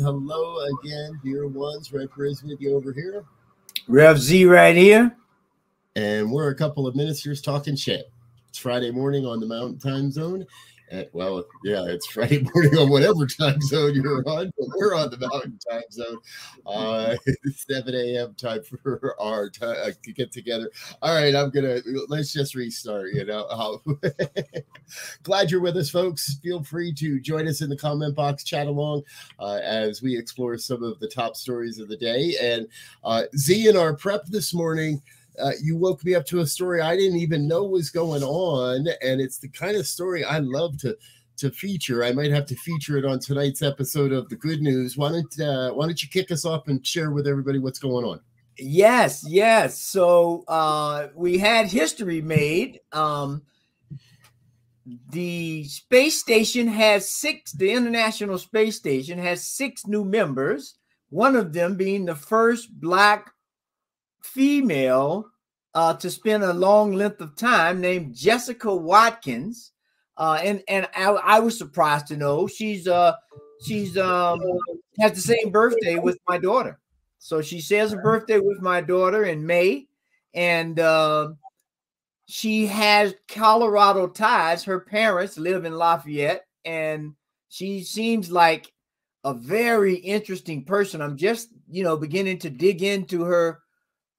Hello again, dear ones. Rev Briz with you over here. Rev Z right here. And we're a couple of ministers talking shit. It's Friday morning on the Mountain Time Zone. And, well, yeah, it's Friday morning on whatever time zone you're on, but we're on the Mountain Time Zone. Uh, 7 a.m. time for our time uh, to get together. All right, I'm gonna let's just restart. You know, glad you're with us, folks. Feel free to join us in the comment box, chat along uh, as we explore some of the top stories of the day. And uh, Z in our prep this morning uh, you woke me up to a story I didn't even know was going on, and it's the kind of story I love to to feature. I might have to feature it on tonight's episode of the Good News. Why don't uh, Why don't you kick us off and share with everybody what's going on? Yes, yes. So uh, we had history made. Um, the space station has six. The International Space Station has six new members. One of them being the first Black female uh, to spend a long length of time named Jessica Watkins. Uh, and and I, I, was surprised to know she's uh she's um has the same birthday with my daughter. So she shares a birthday with my daughter in May, and uh, she has Colorado ties. Her parents live in Lafayette, and she seems like a very interesting person. I'm just you know beginning to dig into her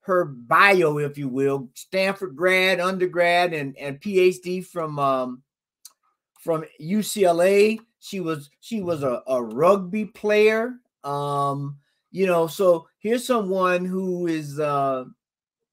her bio, if you will, Stanford grad, undergrad, and and PhD from um, from UCLA. She was she was a, a rugby player. Um, you know, so here's someone who is uh,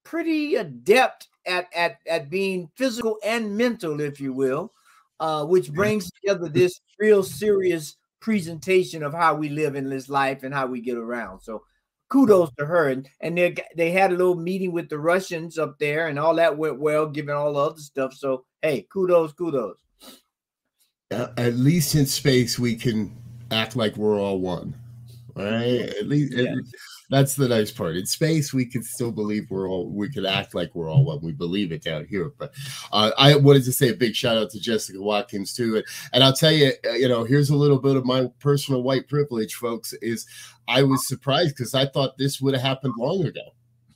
pretty adept at at at being physical and mental, if you will, uh, which brings together this real serious presentation of how we live in this life and how we get around. So kudos to her. And, and they they had a little meeting with the Russians up there, and all that went well, given all the other stuff. So hey, kudos, kudos. Uh, at least in space, we can act like we're all one, right? At least. Yeah. At, that's the nice part. In space, we can still believe we're all. We can act like we're all one. We believe it down here. But uh, I wanted to say a big shout out to Jessica Watkins too. And, and I'll tell you, uh, you know, here's a little bit of my personal white privilege, folks. Is I was surprised because I thought this would have happened long ago.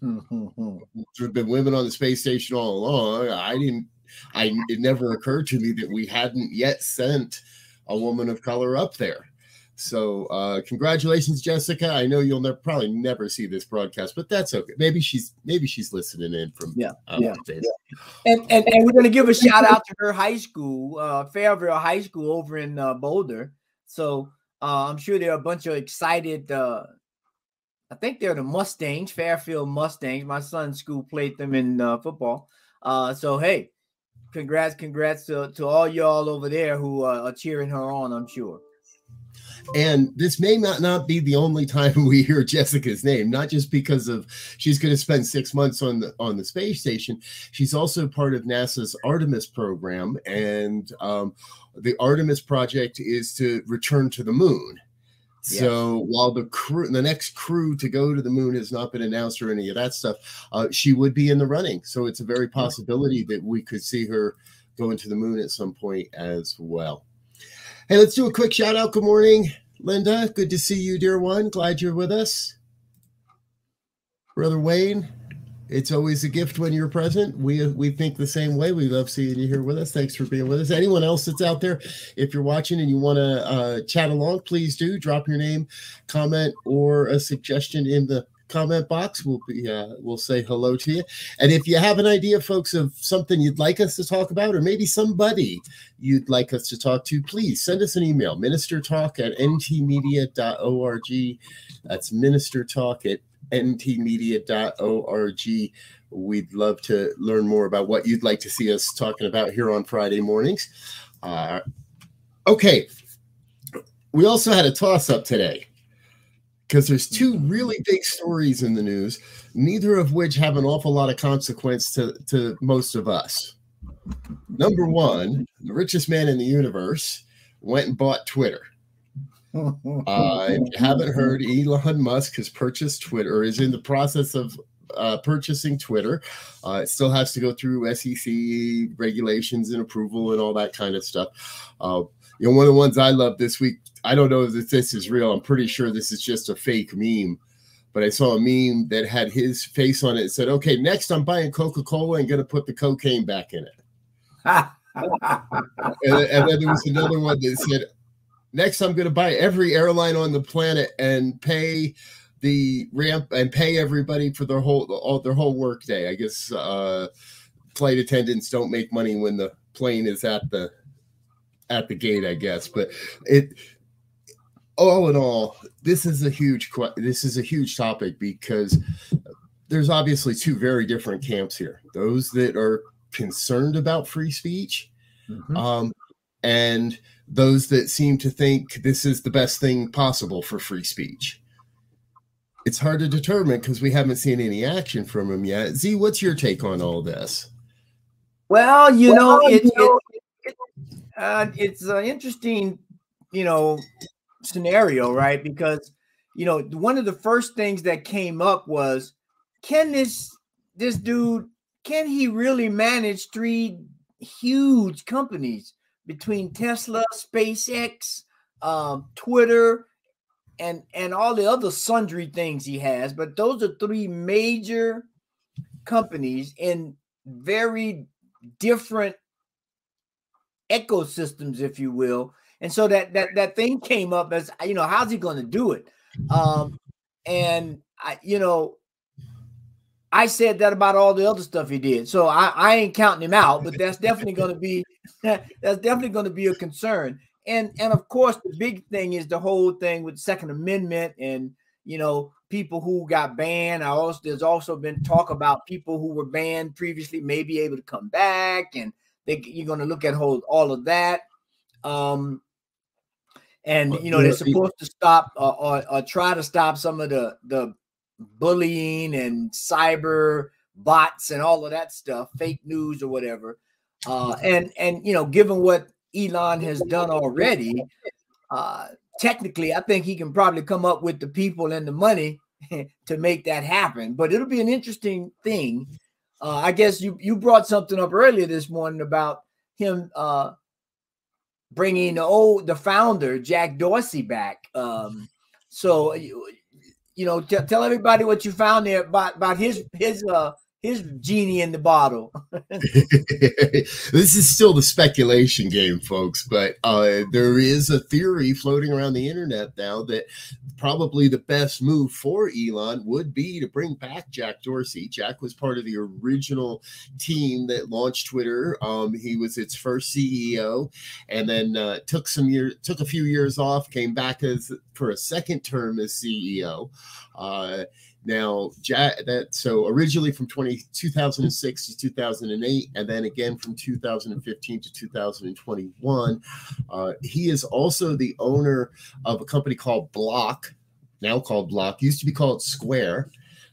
There have been women on the space station all along. I didn't. I it never occurred to me that we hadn't yet sent a woman of color up there. So uh congratulations, Jessica. I know you'll never probably never see this broadcast, but that's okay. Maybe she's maybe she's listening in from yeah, uh, yeah. yeah. And, and and we're gonna give a shout out to her high school, uh Fairview High School over in uh, Boulder. So uh, I'm sure there are a bunch of excited. Uh, I think they're the Mustangs, Fairfield Mustangs. My son's school played them in uh, football. Uh, so hey, congrats, congrats to, to all y'all over there who uh, are cheering her on. I'm sure. And this may not, not be the only time we hear Jessica's name, not just because of she's going to spend six months on the on the space station. She's also part of NASA's Artemis program, and um, the Artemis project is to return to the moon. So yes. while the crew, the next crew to go to the moon has not been announced or any of that stuff, uh, she would be in the running. So it's a very possibility that we could see her going to the moon at some point as well. Hey, let's do a quick shout out. Good morning, Linda. Good to see you, dear one. Glad you're with us. Brother Wayne, It's always a gift when you're present. We we think the same way. We love seeing you here with us. Thanks for being with us. Anyone else that's out there, if you're watching and you want to uh, chat along, please do drop your name, comment, or a suggestion in the comment box. We'll be uh, we'll say hello to you. And if you have an idea, folks, of something you'd like us to talk about, or maybe somebody you'd like us to talk to, please send us an email, ministertalk at ntmedia.org. That's ministertalk at ntmedia.org. We'd love to learn more about what you'd like to see us talking about here on Friday mornings. Uh, okay. We also had a toss up today because there's two really big stories in the news, neither of which have an awful lot of consequence to, to most of us. Number one, the richest man in the universe went and bought Twitter. Uh, if you haven't heard, Elon Musk has purchased Twitter, is in the process of uh, purchasing Twitter. Uh, it still has to go through SEC regulations and approval and all that kind of stuff. You know, one of the ones I love this week. I don't know if this is real. I'm pretty sure this is just a fake meme, but I saw a meme that had his face on it. It said, "Okay, next I'm buying Coca Cola and going to put the cocaine back in it." and, and then there was another one that said, next I'm going to buy every airline on the planet and pay the ramp and pay everybody for their whole all their whole work day. I guess uh, flight attendants don't make money when the plane is at the at the gate. I guess, but it all in all, this is a huge this is a huge topic because there's obviously two very different camps here. Those that are concerned about free speech, mm-hmm. um, and those that seem to think this is the best thing possible for free speech. It's hard to determine because we haven't seen any action from him yet. Z, what's your take on all this? Well, you well, know, it, it, it, uh, it's an interesting, you know, scenario, right? Because you know, one of the first things that came up was, can this this dude can he really manage three huge companies? between Tesla, SpaceX, um, Twitter, and and all the other sundry things he has. But those are three major companies in very different ecosystems, if you will. And so that that that thing came up as you know, how's he going to do it? Um, and I, you know, I said that about all the other stuff he did. So I, I ain't counting him out, but that's definitely going to be that's definitely going to be a concern. And and of course the big thing is the whole thing with Second Amendment and you know people who got banned. I also there's also been talk about people who were banned previously may be able to come back, and they, you're going to look at whole all of that. Um, and you know they're supposed to stop uh, or, or try to stop some of the the bullying and cyber bots and all of that stuff, fake news or whatever. Uh, and and you know, given what Elon has done already, uh, technically, I think he can probably come up with the people and the money to make that happen. But it'll be an interesting thing. Uh, I guess you you brought something up earlier this morning about him uh, bringing the old the founder Jack Dorsey back. Um, so you know, t- tell everybody what you found there about about his his uh his genie in the bottle. this is still the speculation game, folks, but uh, there is a theory floating around the internet now that probably the best move for Elon would be to bring back Jack Dorsey. Jack was part of the original team that launched Twitter. Um, he was its first CEO, and then uh, took some years, took a few years off, came back as for a second term as CEO. Uh, now, Jack that so originally from 20, 2006 to 2008, and then again from 2015 to 2021. Uh, he is also the owner of a company called Block, now called Block, used to be called Square.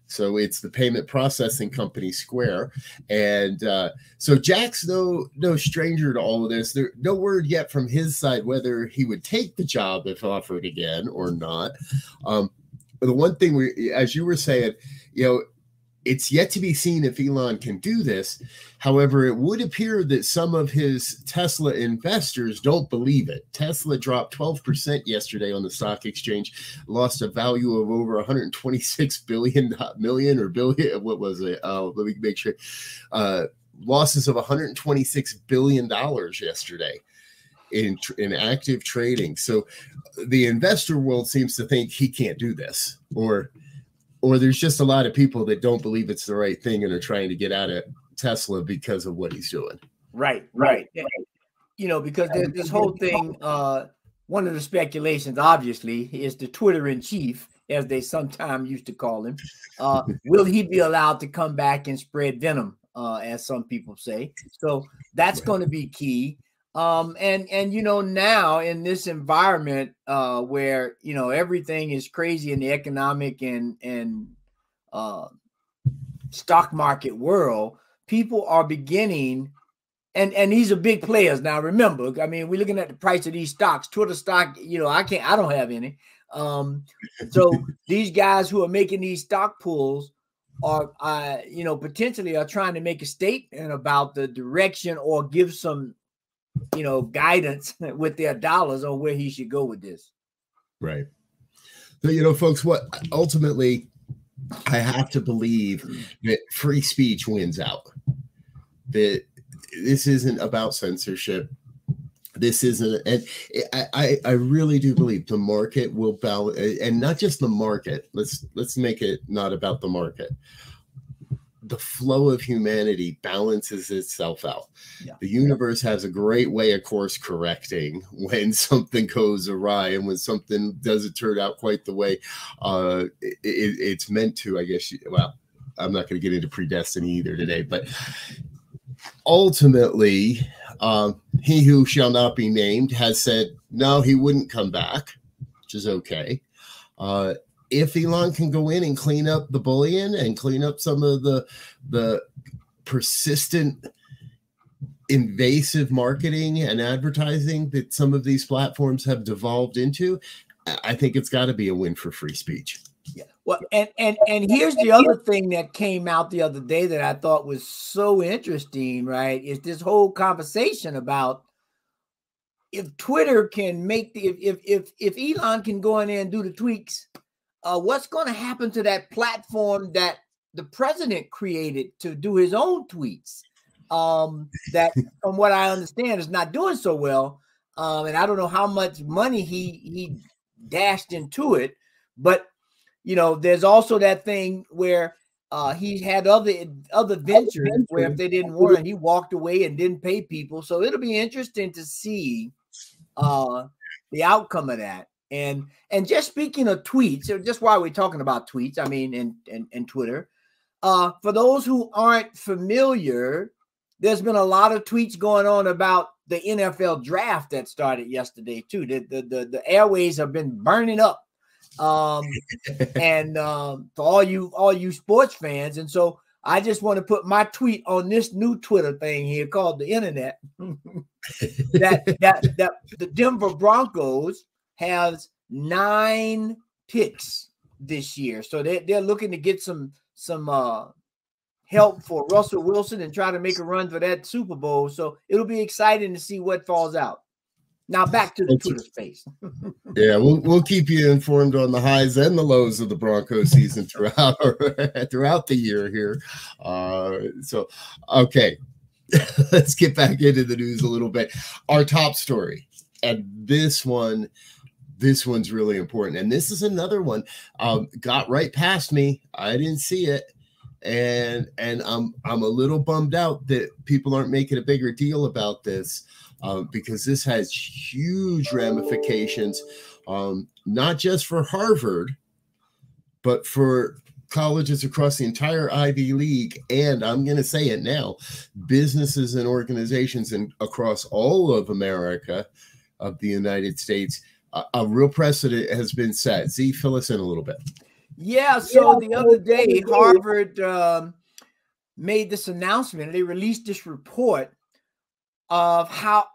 So it's the payment processing company Square, and uh, so Jack's no no stranger to all of this. There no word yet from his side whether he would take the job if offered again or not. Um, the one thing we, as you were saying, you know, it's yet to be seen if Elon can do this. However, it would appear that some of his Tesla investors don't believe it. Tesla dropped 12% yesterday on the stock exchange, lost a value of over 126 billion million or billion. What was it? Uh, let me make sure. Uh, losses of 126 billion dollars yesterday in in active trading. So the investor world seems to think he can't do this or or there's just a lot of people that don't believe it's the right thing and are trying to get out of Tesla because of what he's doing. Right, right. You know, because this whole thing, uh, one of the speculations, obviously, is the Twitter in chief, as they sometimes used to call him. Uh, will he be allowed to come back and spread venom, uh, as some people say? So that's going to be key um and and you know now in this environment uh where you know everything is crazy in the economic and and uh stock market world people are beginning and and these are big players now remember i mean we're looking at the price of these stocks twitter stock you know i can't i don't have any. Um so these guys who are making these stock pools are uh you know potentially are trying to make a statement about the direction or give some you know, guidance with their dollars on where he should go with this. Right. So, you know, folks, what ultimately I have to believe that free speech wins out. That this isn't about censorship. This isn't, and I, I really do believe the market will balance, and not just the market. Let's let's make it not about the market the flow of humanity balances itself out. Yeah. The universe has a great way of course correcting when something goes awry and when something doesn't turn out quite the way uh, it, it's meant to. I guess. Well, I'm not going to get into predestiny either today, but ultimately, um, he who shall not be named has said no, he wouldn't come back, which is okay. Uh, if Elon can go in and clean up the bullying and clean up some of the the persistent invasive marketing and advertising that some of these platforms have devolved into, I think it's got to be a win for free speech. Yeah. Well, and and and here's the other thing that came out the other day that I thought was so interesting, right? Is this whole conversation about if Twitter can make the if if if, if Elon can go in there and do the tweaks uh, what's going to happen to that platform that the president created to do his own tweets? Um, that, from what I understand, is not doing so well. Um, and I don't know how much money he he dashed into it, but you know, there's also that thing where uh, he had other other ventures where if they didn't warn, he walked away and didn't pay people. So it'll be interesting to see uh, the outcome of that. And and just speaking of tweets, or just why we're talking about tweets, I mean, and and, and Twitter. Uh, for those who aren't familiar, there's been a lot of tweets going on about the NFL draft that started yesterday too. The the the, the airways have been burning up, um, and um, for all you all you sports fans, and so I just want to put my tweet on this new Twitter thing here called the internet. that that that the Denver Broncos has nine picks this year. So they, they're looking to get some some uh help for Russell Wilson and try to make a run for that Super Bowl. So it'll be exciting to see what falls out. Now back to the Twitter space. yeah, we'll we'll keep you informed on the highs and the lows of the Broncos season throughout throughout the year here. Uh, so okay, let's get back into the news a little bit. Our top story, and this one this one's really important. And this is another one. Um, got right past me. I didn't see it. And and I'm I'm a little bummed out that people aren't making a bigger deal about this um, because this has huge ramifications, um, not just for Harvard, but for colleges across the entire Ivy League, and I'm going to say it now, businesses and organizations and across all of America, of the United States, a, a real precedent has been set. Z, fill us in a little bit. Yeah. So the other day, Harvard um, made this announcement. They released this report of how,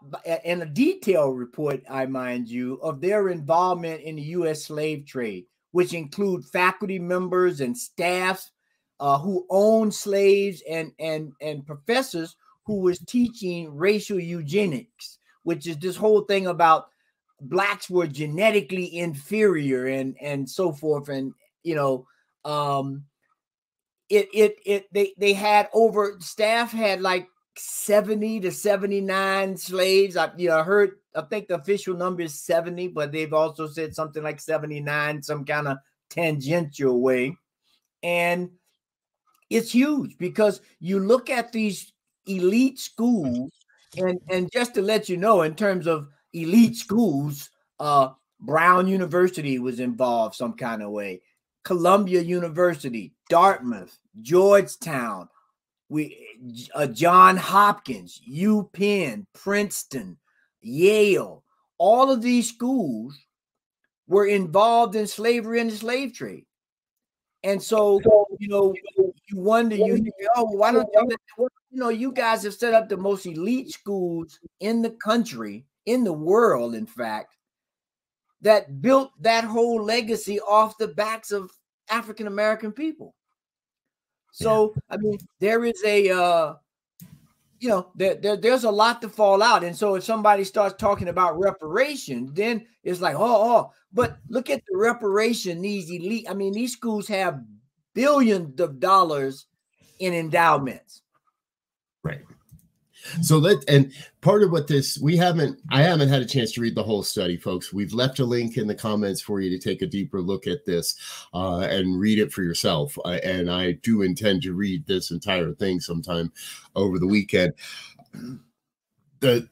in a detailed report, I mind you, of their involvement in the U.S. slave trade, which include faculty members and staffs uh, who owned slaves and and and professors who was teaching racial eugenics, which is this whole thing about blacks were genetically inferior and and so forth and you know um it it it they they had over staff had like 70 to 79 slaves. I you know heard i think the official number is 70 but they've also said something like 79 some kind of tangential way. And it's huge because you look at these elite schools and and just to let you know in terms of elite schools uh brown university was involved some kind of way. Columbia university dartmouth georgetown we uh, john hopkins upenn princeton yale. All of these schools were involved in slavery and the slave trade. And so you know you wonder, you oh, why don't you, you know, you guys have set up the most elite schools in the country, in the world, in fact, that built that whole legacy off the backs of African American people. So, I mean, there is a, uh, you know, there, there, there's a lot to fall out. And so if somebody starts talking about reparations, then it's like, oh, oh, but look at the reparation these elite, I mean, these schools have billions of dollars in endowments. Right. So let and part of what this we haven't I haven't had a chance to read the whole study, folks. We've left a link in the comments for you to take a deeper look at this uh, and read it for yourself. Uh, and I do intend to read this entire thing sometime over the weekend. The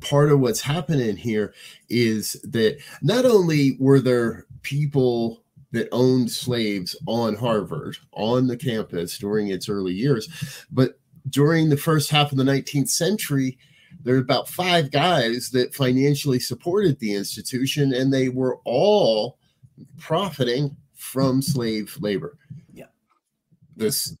part of what's happening here is that not only were there people that owned slaves on Harvard, on the campus during its early years. But during the first half of the 19th century, there were about five guys that financially supported the institution, and they were all profiting from slave labor Yeah. this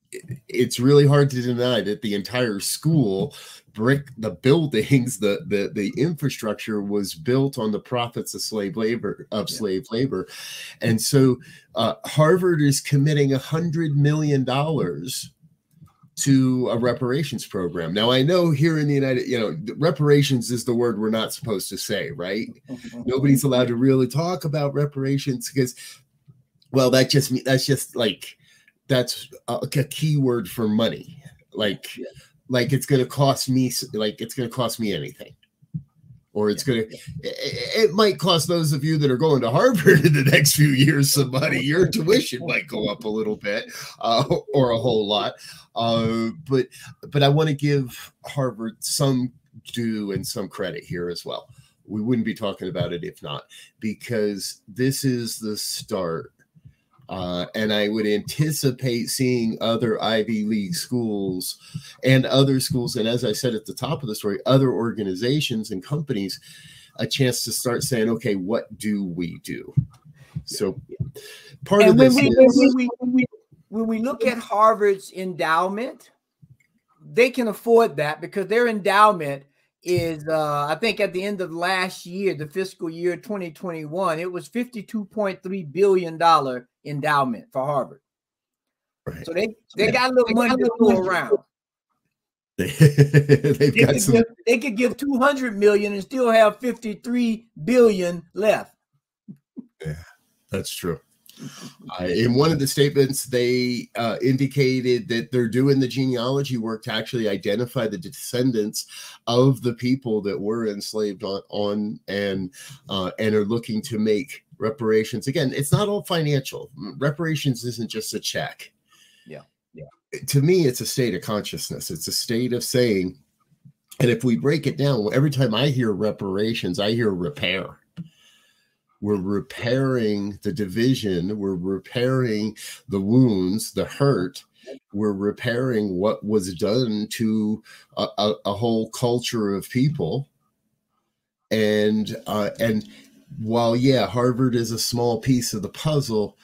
it's really hard to deny that the entire school brick the buildings the the the infrastructure was built on the profits of slave labor of yeah. slave labor and so uh, harvard is committing a hundred million dollars to a reparations program. Now I know here in the United, you know, reparations is the word we're not supposed to say, right? Mm-hmm. Nobody's allowed to really talk about reparations because well, that just that's just like that's a, a keyword for money. Like, like it's going to cost me, like it's going to cost me anything, or it's going to, it, it, might cost those of you that are going to Harvard in the next few years some money. Your tuition might go up a little bit, uh, or a whole lot. Uh, but, but I want to give Harvard some due and some credit here as well. We wouldn't be talking about it if not, because this is the start uh, and I would anticipate seeing other Ivy League schools and other schools, and as I said at the top of the story, other organizations and companies a chance to start saying, okay, what do we do? So part and of when this we, is, when, we, when, we, when we look at Harvard's endowment, they can afford that because their endowment is uh I think at the end of last year, the fiscal year 2021, it was 52.3 billion dollar endowment for Harvard. Right. So they they got a little money to go around. They, they could some... give, they could give 200 million and still have 53 billion left. Yeah, that's true. Uh, in one of the statements, they uh, indicated that they're doing the genealogy work to actually identify the descendants of the people that were enslaved on, on and uh, and are looking to make reparations. Again, it's not all financial. Reparations isn't just a check. Yeah, yeah. To me, it's a state of consciousness. It's a state of saying, and if we break it down, every time I hear reparations, I hear repair we're repairing the division. We're repairing the wounds the hurt. We're repairing what was done to a, a, a whole culture of people. And uh, and while yeah harvard is a small piece of the puzzle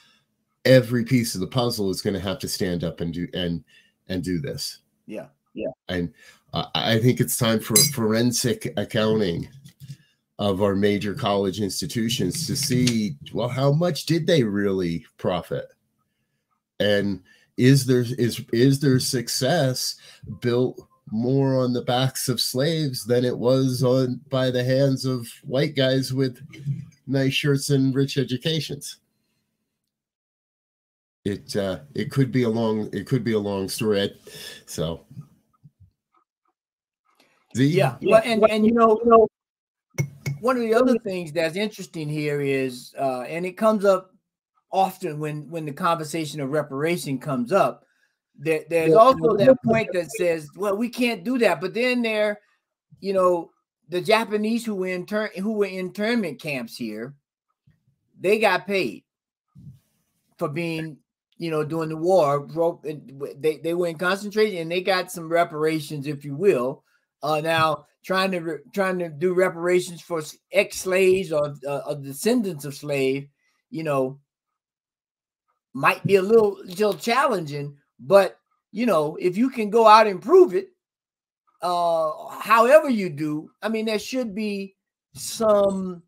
every piece of the puzzle is going to have to stand up and do and and do this. Yeah. Yeah. And uh, i think it's time for forensic accounting of our major college institutions to see well how much did they really profit? And is there is is their success built more on the backs of slaves than it was on by the hands of white guys with nice shirts and rich educations? It uh it could be a long it could be a long story. So. The, yeah, yeah. Well, and and you know, you know one of the other things that's interesting here is uh and it comes up often when when the conversation of reparation comes up there, there's also that point that says well we can't do that. But then there you know the japanese who were intern who were internment camps here they got paid for being you know during the war they, they were in concentration and they got some reparations if you will. Uh now trying to trying to do reparations for ex-slaves or, uh, or descendants of slave you know might be a little, little challenging, but you know, if you can go out and prove it, uh, however you do, I mean, there should be some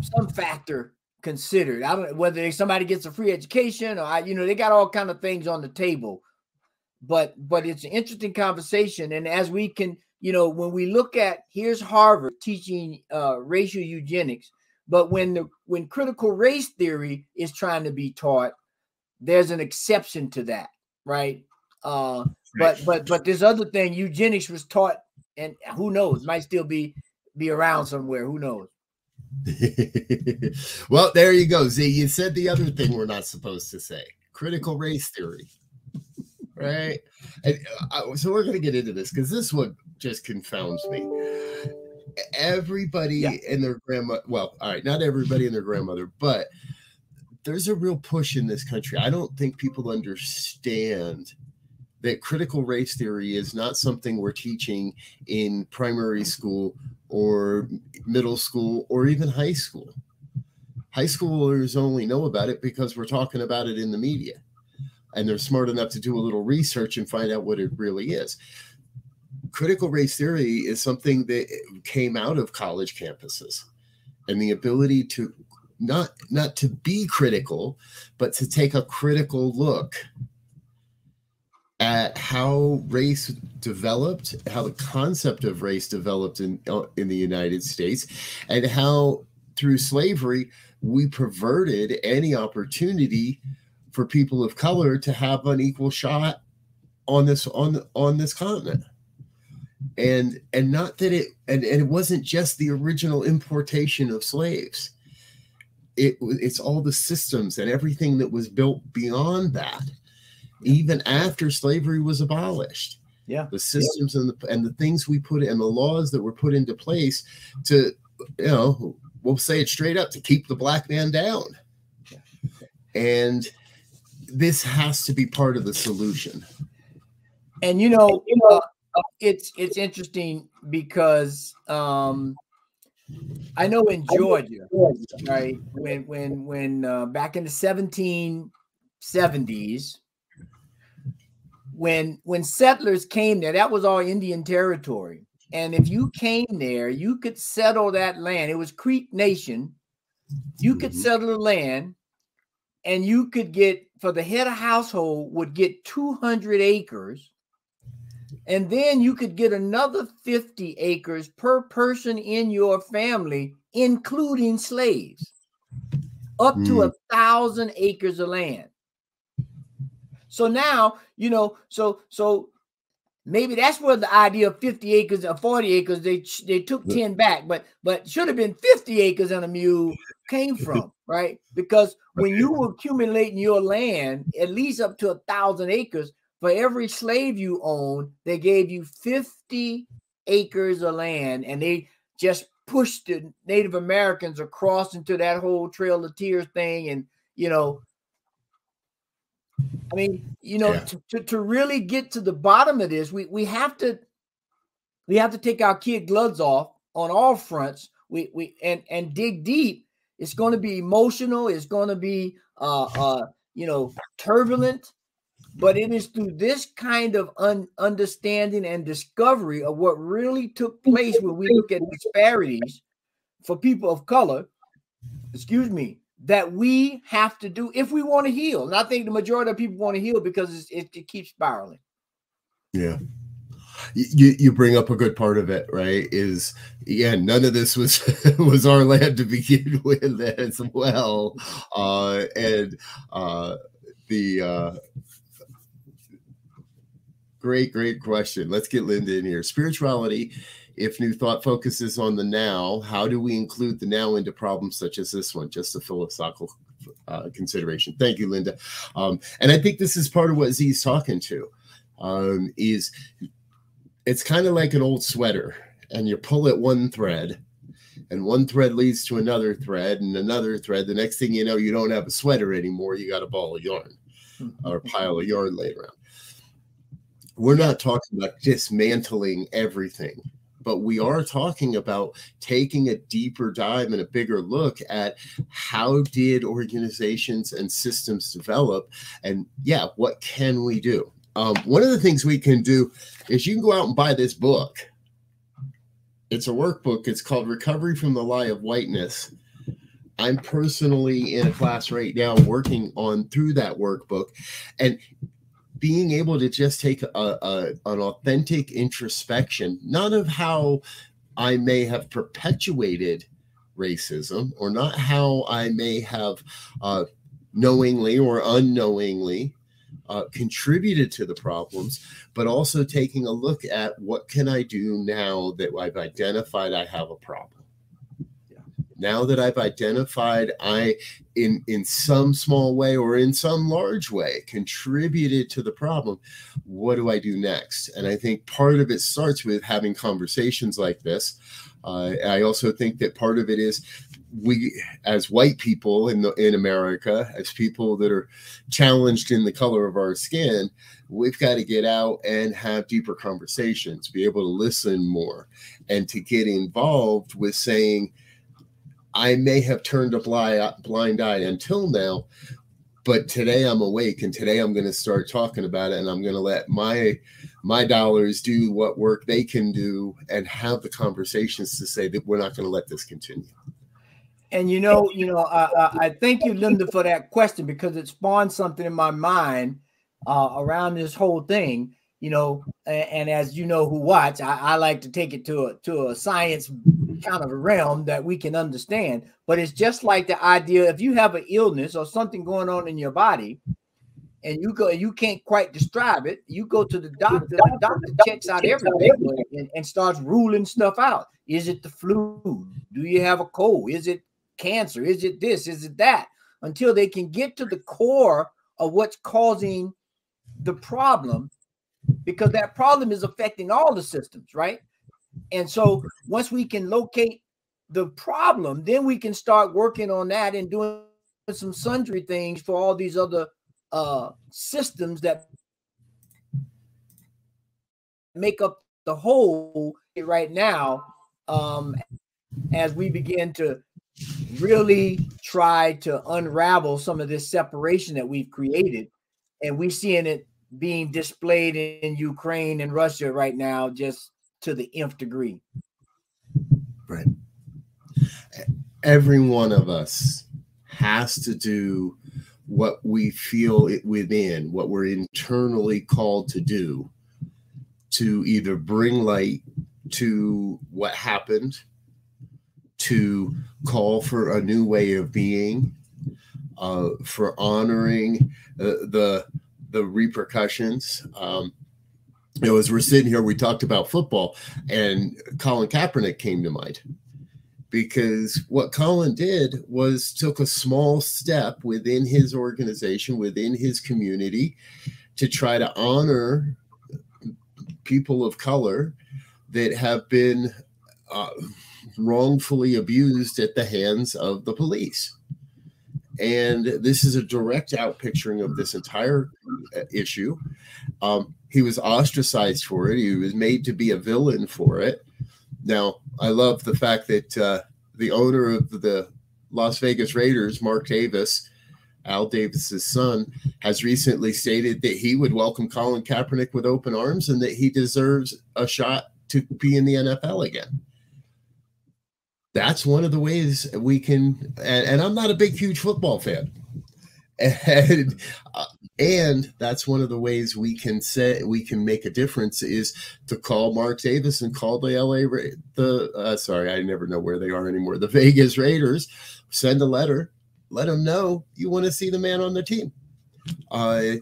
some factor considered. I don't whether somebody gets a free education or I, you know, they got all kind of things on the table. But but it's an interesting conversation. And as we can, you know, when we look at here's Harvard teaching uh, racial eugenics, but when the when critical race theory is trying to be taught, there's an exception to that, right? Uh, but but but this other thing, eugenics was taught, and who knows, might still be be around somewhere. Who knows? well, there you go, Z. You said the other thing we're not supposed to say: critical race theory, right? And, uh, so we're going to get into this because this one just confounds me. Everybody yeah. and their grandma well all right not everybody and their grandmother but there's a real push in this country. I don't think people understand that critical race theory is not something we're teaching in primary school or middle school or even high school. High schoolers only know about it because we're talking about it in the media and they're smart enough to do a little research and find out what it really is critical race theory is something that came out of college campuses and the ability to not not to be critical but to take a critical look at how race developed how the concept of race developed in uh, in the United States and how through slavery we perverted any opportunity for people of color to have an equal shot on this on on this continent and and not that it and, and it wasn't just the original importation of slaves. It it's all the systems and everything that was built beyond that even after slavery was abolished. Yeah. The systems yeah. and the and the things we put and the laws that were put into place to you know we'll say it straight up to keep the black man down. And this has to be part of the solution. And you know, you know it's it's interesting because um, I know in Georgia, right when when when uh, back in the seventeen seventies, when when settlers came there, that was all Indian territory. And if you came there, you could settle that land. It was Creek Nation. You could mm-hmm. settle the land, and you could get for the head of household would get 200 acres and then you could get another 50 acres per person in your family, including slaves, up mm. to a thousand acres of land. So now, you know, so so maybe that's where the idea of 50 acres or 40 acres they they took 10 back, but but should have been 50 acres and a mule came from, right? Because when you were accumulating your land, at least up to a thousand acres, for every slave you own, they gave you 50 acres of land and they just pushed the Native Americans across into that whole Trail of Tears thing. And, you know, I mean, you know, yeah. to, to, to, really get to the bottom of this, we, we have to we have to take our kid gloves off on all fronts. We we and and dig deep. It's going to be emotional. It's going to be uh uh you know turbulent but it is through this kind of un- understanding and discovery of what really took place when we look at disparities for people of color excuse me that we have to do if we want to heal. And I think the majority of people want to heal because it, it keeps spiraling. Yeah. You, you bring up a good part of it, right? Is yeah, none of this was was our land to begin with as well, uh, and uh, the uh, great great question. Let's get Linda in here. Spirituality if New Thought focuses on the now, how do we include the now into problems such as this one? Just a philosophical uh, consideration. Thank you, Linda. Um, and I think this is part of what Z's talking to. Um, is it's kind of like an old sweater, and you pull at one thread, and one thread leads to another thread and another thread. The next thing you know, you don't have a sweater anymore. You got a ball of yarn or a pile of yarn laid around. We're not talking about dismantling everything but we are talking about taking a deeper dive and a bigger look at how did organizations and systems develop and yeah what can we do? Um, one of the things we can do is you can go out and buy this book. It's a workbook. It's called recovery from the lie of whiteness. I'm personally in a class right now working on through that workbook and being able to just take a, a, an authentic introspection, not of how I may have perpetuated racism or not how I may have uh, knowingly or unknowingly uh, contributed to the problems, but also taking a look at what can I do now that I've identified I have a problem now that I've identified I in in some small way or in some large way contributed to the problem, what do I do next? And I think part of it starts with having conversations like this. Uh, I also think that part of it is we as white people in the, in America, as people that are challenged in the color of our skin, we've got to get out and have deeper conversations, be able to listen more, and to get involved with saying, I may have turned a blind, eye until now, but today I'm awake and today I'm going to start talking about it and I'm going to let my my dollars do what work they can do and have the conversations to say that we're not going to let this continue. And you know, you know, I, I thank you, Linda, for that question because it spawned something in my mind uh, around this whole thing. You know, and, and as you know, who watch, I, I like to take it to a to a science kind of realm that we can understand. But it's just like the idea if you have an illness or something going on in your body, and you go you can't quite describe it, you go to the doctor, the doctor checks out everything and, and starts ruling stuff out. Is it the flu? Do you have a cold? Is it cancer? Is it this? Is it that? Until they can get to the core of what's causing the problem, because that problem is affecting all the systems, right? And so once we can locate the problem, then we can start working on that and doing some sundry things for all these other uh, systems that make up the whole right now um, as we begin to really try to unravel some of this separation that we've created. And we're seeing it being displayed in Ukraine and Russia right now just to the nth degree. Right. Every one of us has to do what we feel it within, what we're internally called to do, to either bring light to what happened, to call for a new way of being, uh, for honoring uh, the the repercussions. Um, you know, as we're sitting here, we talked about football, and Colin Kaepernick came to mind because what Colin did was took a small step within his organization, within his community, to try to honor people of color that have been uh, wrongfully abused at the hands of the police. And this is a direct out picturing of this entire uh, issue. Um, he was ostracized for it. He was made to be a villain for it. Now, I love the fact that uh, the owner of the Las Vegas Raiders, Mark Davis, Al Davis's son, has recently stated that he would welcome Colin Kaepernick with open arms and that he deserves a shot to be in the NFL again. That's one of the ways we can. And, and I'm not a big, huge football fan, and uh, and that's one of the ways we can say we can make a difference is to call Mark Davis and call the LA the uh, sorry I never know where they are anymore the Vegas Raiders. Send a letter. Let them know you want to see the man on the team. Uh,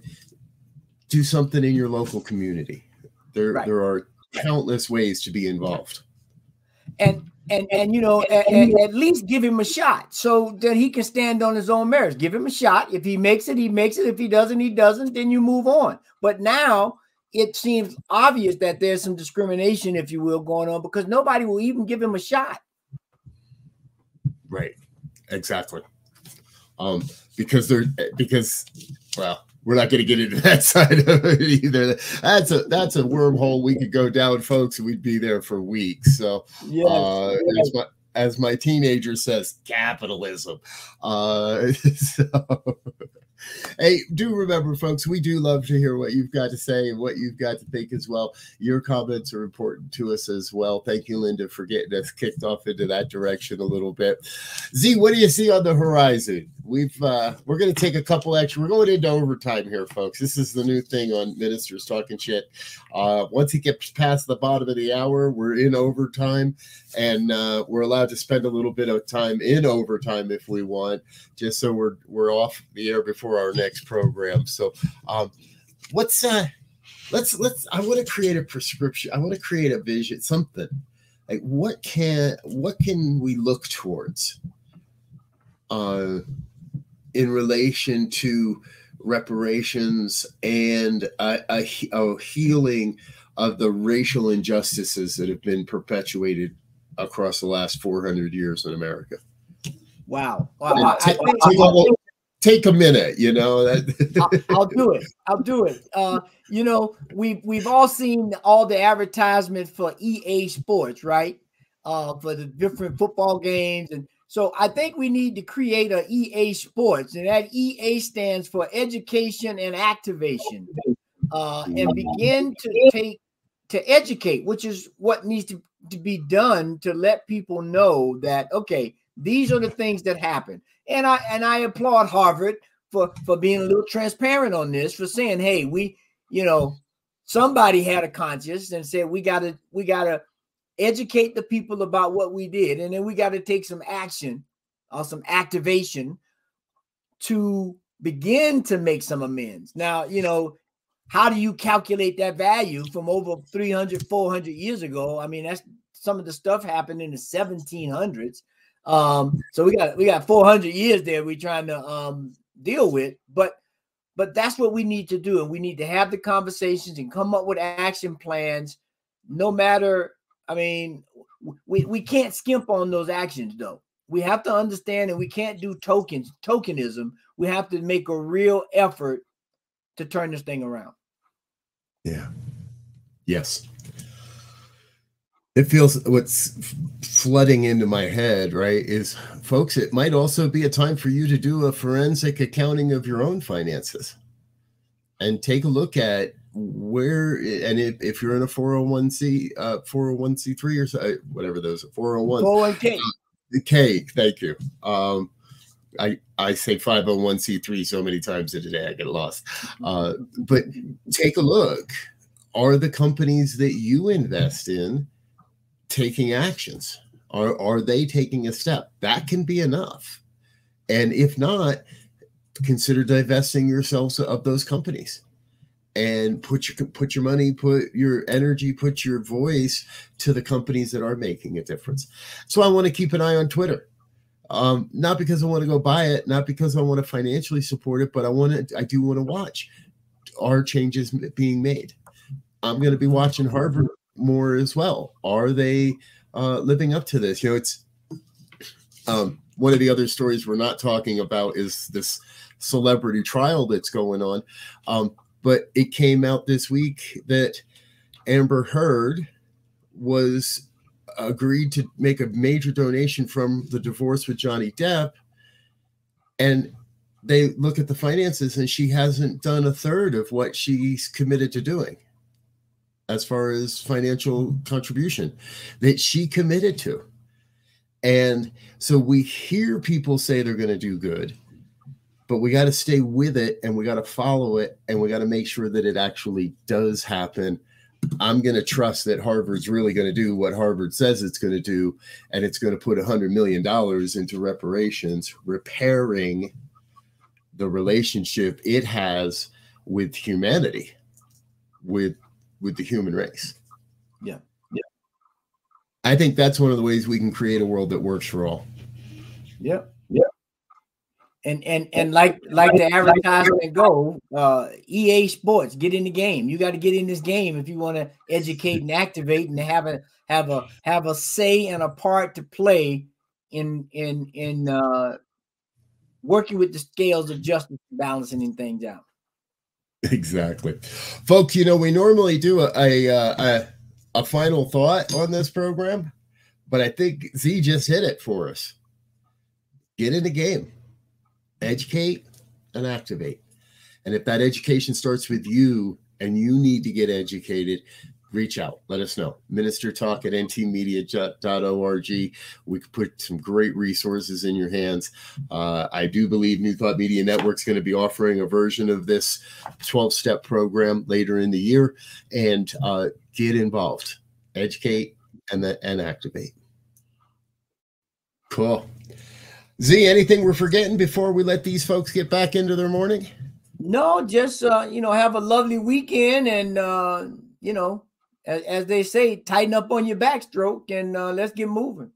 do something in your local community. There right. there are countless ways to be involved. And and and you know at, at, least give him a shot so that he can stand on his own merits. Give him a shot. If he makes it he makes it. If he doesn't he doesn't. Then you move on. But now it seems obvious that there's some discrimination if you will going on because nobody will even give him a shot. Right. Exactly. Um because they're because well we're not going to get into that side of it either. That's a that's a wormhole we could go down, folks. And we'd be there for weeks. So, yes, uh, yes. As, my, as my teenager says, capitalism. Uh, so, hey, do remember, folks, we do love to hear what you've got to say and what you've got to think as well. Your comments are important to us as well. Thank you, Linda, for getting us kicked off into that direction a little bit. Z, what do you see on the horizon? We've uh, we're going to take a couple extra. We're going into overtime here, folks. This is the new thing on ministers talking shit. Uh, once it gets past the bottom of the hour, we're in overtime, and uh, we're allowed to spend a little bit of time in overtime if we want, just so we're we're off the air before our next program. So, um, what's uh, let's let's. I want to create a prescription. I want to create a vision, something like what can what can we look towards uh in relation to reparations and a, a, a, healing of the racial injustices that have been perpetuated across the last 400 years in America. Wow. wow. Take, take, a, take, a, minute, you know. I'll, I'll, do it. I'll do it. Uh, you know, we've we've all seen all the advertisement for EA Sports, right? Uh, for the different football games and so I think we need to create a EA Sports, and that EA stands for Education and Activation, uh, and begin to take to educate, which is what needs to, to be done to let people know that okay, these are the things that happen. And I and I applaud Harvard for for being a little transparent on this, for saying, hey, we, you know, somebody had a conscience and said we gotta we gotta educate the people about what we did, and then we got to take some action or uh, some activation to begin to make some amends. Now, you know, how do you calculate that value from over 300, 400 years ago? I mean, that's some of the stuff happened in the 1700s. Um, so we got we got 400 years there we're trying to um, deal with, but but that's what we need to do, and we need to have the conversations and come up with action plans, no matter I mean, we, we can't skimp on those actions though. We have to understand and we can't do tokens, tokenism. We have to make a real effort to turn this thing around. Yeah. Yes. It feels what's flooding into my head, right? Is folks, it might also be a time for you to do a forensic accounting of your own finances and take a look at where and if, if you're in a 401c uh 401c3 or so, uh, whatever those 401 401k K, thank you. Um I I say 501c3 so many times in a day I get lost. Uh but take a look. Are the companies that you invest in taking actions? Are are they taking a step? That can be enough. And if not, consider divesting yourselves of those companies and put your put your money, put your energy, put your voice to the companies that are making a difference. So I want to keep an eye on Twitter. Um, not because I want to go buy it, not because I want to financially support it, but I want to I do want to watch are changes being made. I'm going to be watching Harvard more as well. Are they uh, living up to this? You know, it's um, one of the other stories we're not talking about is this celebrity trial that's going on. Um, but it came out this week that Amber Heard was agreed to make a major donation from the divorce with Johnny Depp. And they look at the finances, and she hasn't done a third of what she's committed to doing as far as financial contribution that she committed to. And so we hear people say they're going to do good, but we got to stay with it and we got to follow it and we got to make sure that it actually does happen. I'm going to trust that Harvard's really going to do what Harvard says it's going to do, and it's going to put $100 million into reparations, repairing the relationship it has with humanity, with with the human race. Yeah. Yeah. I think that's one of the ways we can create a world that works for all. Yeah. Yeah. And and and like like the advertisement go, uh, EA Sports, get in the game. You got to get in this game if you want to educate and activate and have a have a have a say and a part to play in in in uh, working with the scales of justice, balancing things out. Exactly, folks. You know we normally do a a, uh, a a final thought on this program, but I think Z just hit it for us. Get in the game educate and activate. And if that education starts with you and you need to get educated, reach out. Let us know. Minister talk at ntmedia.org. We could put some great resources in your hands. Uh, I do believe New Thought Media Network is going to be offering a version of this 12 step program later in the year. And uh, get involved, educate, and, the, and activate. Cool. Z, anything we're forgetting before we let these folks get back into their morning? No, just uh, you know, have a lovely weekend, and uh, you know, as, as they say, tighten up on your backstroke, and uh, let's get moving.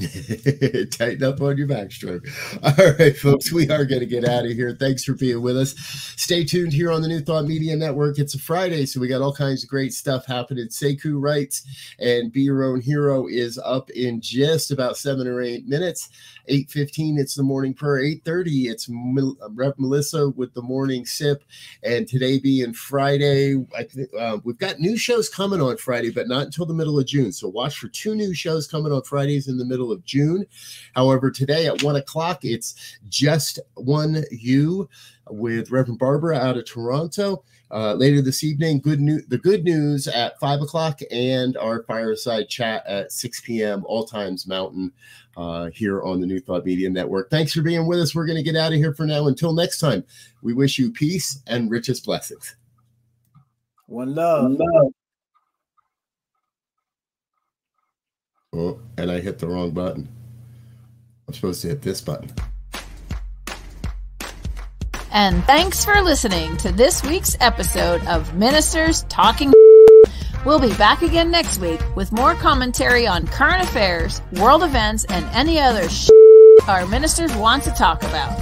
Tighten up on your backstroke. All right, folks, we are going to get out of here. Thanks for being with us. Stay tuned here on the New Thought Media Network. It's a Friday, so we got all kinds of great stuff happening. Sekou writes, and Be Your Own Hero is up in just about seven or eight minutes. 8.15, it's the morning prayer. 8.30, it's Rev Melissa with the morning sip. And today being Friday, I think uh, we've got new shows coming on Friday, but not until the middle of June. So watch for two new shows coming on Fridays in the middle of June. However, today at one o'clock, it's just one you with Reverend Barbara out of Toronto. Uh, later this evening, good news, the good news at five o'clock, and our fireside chat at 6 p.m. all times mountain uh, here on the New Thought Media Network. Thanks for being with us. We're going to get out of here for now. Until next time, we wish you peace and richest blessings. One love. One love. Oh, and I hit the wrong button. I'm supposed to hit this button. And thanks for listening to this week's episode of Ministers Talking. We'll be back again next week with more commentary on current affairs, world events, and any other our ministers want to talk about.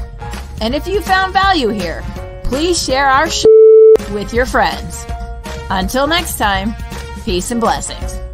And if you found value here, please share our with your friends. Until next time, peace and blessings.